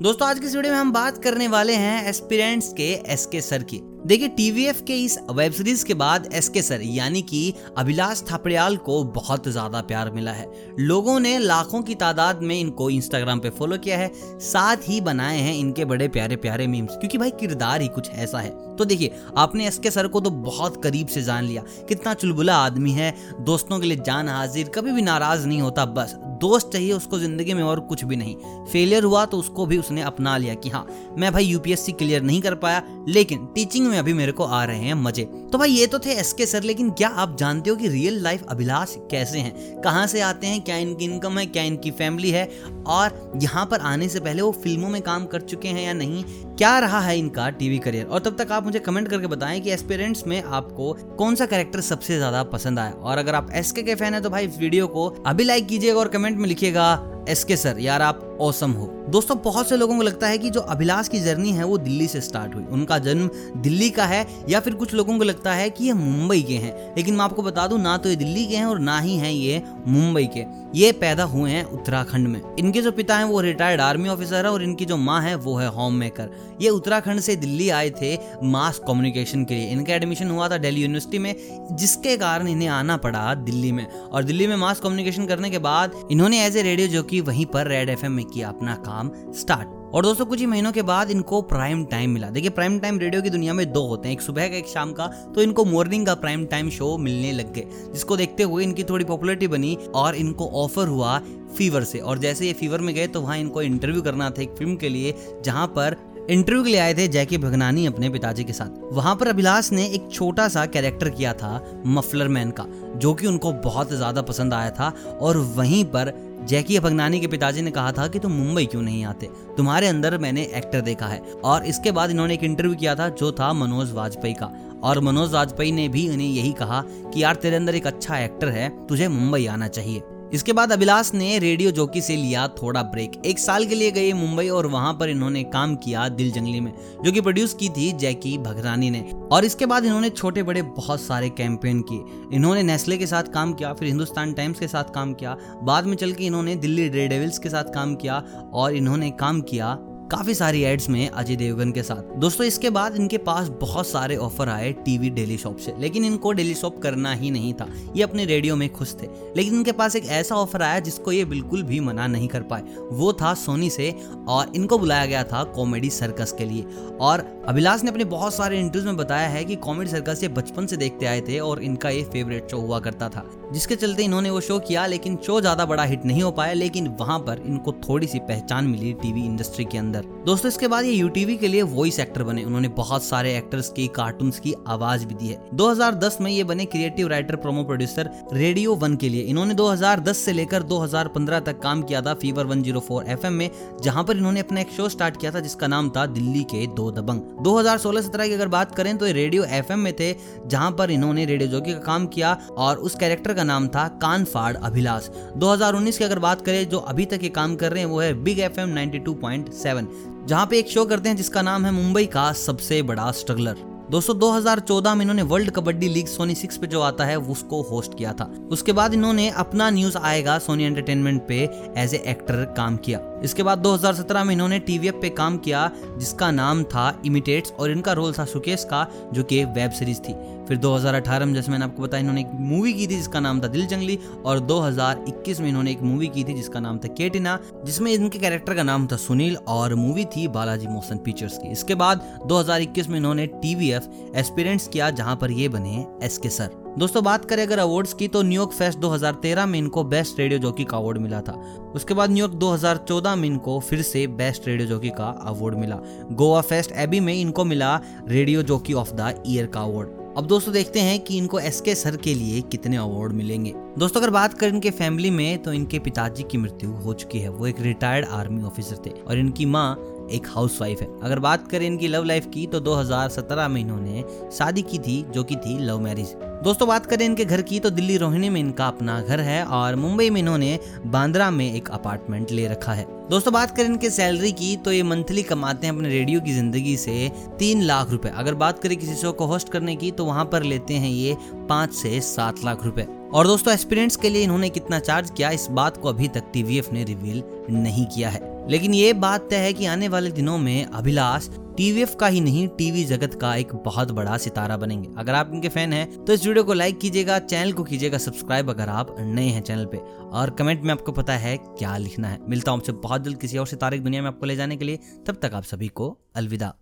दोस्तों, आज की इस वीडियो में हम बात करने वाले हैं एस्पिरेंट्स के एस के सर की। देखिए टीवीएफ के इस वेब सीरीज़ के बाद एस के सर यानी कि अभिलाष थापड़ियाल को बहुत ज़्यादा प्यार मिला है। लोगों ने लाखों की तादाद में इनको इंस्टाग्राम पे फॉलो किया है, साथ ही बनाए हैं इनके बड़े प्यारे प्यारे मीम्स क्योंकि भाई, किरदार ही कुछ ऐसा है। तो देखिए, आपने एस के सर को तो बहुत करीब से जान लिया। कितना चुलबुला आदमी है, दोस्तों के लिए जान हाजिर, कभी भी नाराज़ नहीं होता, बस। दोस्त चाहिए उसको ज़िंदगी में और कुछ भी नहीं। फेलियर हुआ तो उसको भी उसने अपना लिया कि हाँ मैं भाई यूपीएससी क्लियर नहीं कर पाया, लेकिन टीचिंग में अभी मेरे को आ रहे हैं मज़े। तो भाई ये तो थे एस के सर लेकिन क्या आप जानते हो कि रियल लाइफ अभिलाष कैसे हैं? कहाँ से आते हैं? क्या इनकी इनकम है? क्या इनकी फैमिली है? और यहाँ पर आने से पहले वो फ़िल्मों में काम कर चुके हैं या नहीं? क्या रहा है इनका टीवी करियर और तब तक आप मुझे कमेंट करके बताएँ कि एस्पिरेंट्स में आपको कौन सा कैरेक्टर सबसे ज़्यादा पसंद आया? और अगर आप एसके के फ़ैन है तो भाई इस वीडियो को अभी लाइक कीजिएगा और कमेंट में लिखिएगा एस के सर यार आप औसम हो। दोस्तों, बहुत से लोगों को लगता है कि जो अभिलाष की जर्नी है, वो दिल्ली से स्टार्ट हुई। उनका जन्म दिल्ली का है, या फिर कुछ लोगों को लगता है कि ये मुंबई के हैं। लेकिन मैं आपको बता दूँ, ना तो ये दिल्ली के हैं और ना ही हैं ये मुंबई के। ये पैदा हुए हैं उत्तराखंड में। इनके जो पिता हैं, वो रिटायर्ड आर्मी ऑफिसर है और इनकी जो माँ है, वो है होम मेकर ये उत्तराखंड से दिल्ली आए थे मास कम्युनिकेशन के लिए। इनका एडमिशन हुआ था दिल्ली यूनिवर्सिटी में, जिसके कारण इन्हें आना पड़ा दिल्ली में। और दिल्ली में मास कम्युनिकेशन करने के बाद इन्होंने एज ए रेडियो जो कि वहीं पर रेड एफएम में किया अपना काम स्टार्ट और दोस्तों, कुछ ही महीनों के बाद इनको प्राइम टाइम मिला। देखिए प्राइम टाइम रेडियो की दुनिया में दो होते हैं। एक सुबह का, एक शाम का। तो इनको मॉर्निंग का प्राइम टाइम शो मिलने लग गए, जिसको देखते हुए इनकी थोड़ी पॉपुलरिटी बनी और इनको ऑफ़र हुआ फीवर से। और जैसे ये फीवर में गए तो वहाँ इनको इंटरव्यू करना था एक फ़िल्म के लिए, जहाँ पर इंटरव्यू के लिए आए थे जैकी भगनानी अपने पिताजी के साथ। वहाँ पर अभिलाष ने एक छोटा सा कैरेक्टर किया था, मफलर मैन का, जो कि उनको बहुत ज़्यादा पसंद आया था, और वहीं पर जैकी भगनानी के पिताजी ने कहा था कि तुम मुंबई क्यों नहीं आते? तुम्हारे अंदर मैंने एक्टर देखा है। और इसके बाद इन्होंने एक इंटरव्यू किया था, जो था मनोज वाजपेयी का। और मनोज वाजपेयी ने भी उन्हें यही कहा कि, यार, तेरे अंदर एक अच्छा एक्टर है, तुझे मुंबई आना चाहिए। इसके बाद अभिलाष ने रेडियो जॉकी से लिया थोड़ा ब्रेक। एक साल के लिए गए मुंबई और वहाँ पर इन्होंने काम किया दिल जंगली में, जो कि प्रोड्यूस की थी जैकी भगरानी ने। और इसके बाद इन्होंने छोटे बड़े बहुत सारे कैंपेन किए। इन्होंने नेस्ले के साथ काम किया, फिर हिंदुस्तान टाइम्स के साथ काम किया। बाद में चल के इन्होंने दिल्ली डेविल्स के साथ काम किया और इन्होंने काम किया काफ़ी सारी एड्स में अजय देवगन के साथ। दोस्तों, इसके बाद इनके पास बहुत सारे ऑफ़र आए टीवी डेली शॉप से, लेकिन इनको डेली शॉप करना ही नहीं था। ये अपने रेडियो में खुश थे। लेकिन इनके पास एक ऐसा ऑफ़र आया जिसको ये बिल्कुल भी मना नहीं कर पाए। वो था सोनी से और इनको बुलाया गया था कॉमेडी सर्कस के लिए। और अभिलाष ने अपने बहुत सारे इंटरव्यूज़ में बताया है कि कॉमेडी सर्कस ये बचपन से देखते आए थे और इनका ये फेवरेट शो हुआ करता था, जिसके चलते इन्होंने वो शो किया, लेकिन शो ज़्यादा बड़ा हिट नहीं हो पाया, लेकिन वहाँ पर इनको थोड़ी सी पहचान मिली टीवी इंडस्ट्री के अंदर। दोस्तों, इसके बाद ये यूटीवी के लिए वॉइस एक्टर बने। उन्होंने बहुत सारे एक्टर्स की कार्टून की आवाज़ भी दी है। 2010 में ये बने creative writer promo producer radio one के लिए। इन्होंने 2010 से लेकर 2015 तक काम किया था फीवर 104 एफएम में, जहाँ पर इन्होंने अपना एक शो स्टार्ट किया था, जिसका नाम था दिल्ली के दो दबंग। 2016-17 की अगर बात करें तो रेडियो एफएम में थे, जहाँ पर इन्होंने रेडियो जॉकी का काम किया और उस कैरेक्टर का नाम था कान फाड़ अभिलाष 2019 की अगर बात करें, जो अभी तक ये काम कर रहे हैं, वो है बिग एफ़ एम जहाँ पे एक शो करते हैं जिसका नाम है मुंबई का सबसे बड़ा स्ट्रगलर। दोस्तों 2014 में इन्होंने world Kabaddi league Sony six पे जो आता है, उसको होस्ट किया था। उसके बाद इन्होंने अपना न्यूज़ आएगा सोनी एंटरटेनमेंट पे, एज ए एक्टर काम किया। इसके बाद 2017 में इन्होंने टीवीएफ पे काम किया, जिसका नाम था इमिटेट्स और इनका रोल था सुकेश का, जो कि वेब सीरीज़ थी। फिर 2018 में, जैसे मैंने आपको बताया, इन्होंने एक मूवी की थी, जिसका नाम था दिल जंगली, और 2021 में इन्होंने एक मूवी की थी, जिसका नाम था केटिना, जिसमें इनके कैरेक्टर का नाम था सुनील, और मूवी थी बालाजी मोशन पिक्चर्स की। इसके बाद 2021 में इन्होंने टीवीएफ एस्पिरेंट्स किया, जहाँ पर ये बने एस के सर। दोस्तों, बात करें अगर अवार्ड्स की तो न्यूयॉर्क फेस्ट 2013 में इनको बेस्ट रेडियो जॉकी का अवार्ड मिला था। उसके बाद न्यूयॉर्क 2014 में इनको फिर से बेस्ट रेडियो जॉकी का अवार्ड मिला। गोवा फेस्ट एबी में इनको मिला radio jockey of the year का अवार्ड अब दोस्तों, देखते हैं कि इनको एस के सर के लिए कितने अवार्ड मिलेंगे। दोस्तों, अगर बात करें इनके फैमिली में तो इनके पिताजी की मृत्यु हो चुकी है। वो एक रिटायर्ड आर्मी ऑफिसर थे और इनकी माँ एक हाउसवाइफ है। अगर बात करें इनकी लव लाइफ की तो 2017 में इन्होंने शादी की थी, जो की थी लव मैरिज दोस्तों, बात करें इनके घर की तो दिल्ली रोहिणी में इनका अपना घर है और मुंबई में इन्होंने बांद्रा में एक अपार्टमेंट ले रखा है। दोस्तों, बात करें इनके सैलरी की तो ये मंथली कमाते हैं अपने रेडियो की ज़िंदगी से तीन लाख रुपए। अगर बात करें किसी शो को होस्ट करने की तो वहाँ पर लेते हैं ये पाँच से सात लाख रुपए। और दोस्तों एक्सपीरियंस के लिए इन्होंने कितना चार्ज किया, इस बात को अभी तक टीवीएफ ने रिवील नहीं किया है। लेकिन ये बात तय है कि आने वाले दिनों में अभिलाष टीवीएफ का ही नहीं, टीवी जगत का एक बहुत बड़ा सितारा बनेंगे। अगर आप इनके फ़ैन हैं तो इस वीडियो को लाइक कीजिएगा, चैनल को कीजिएगा सब्सक्राइब अगर आप नए हैं चैनल पे। और कमेंट में आपको पता है क्या लिखना है। मिलता हूँ आपसे बहुत जल्द किसी और सितारे की दुनिया में आपको ले जाने के लिए। तब तक आप सभी को अलविदा।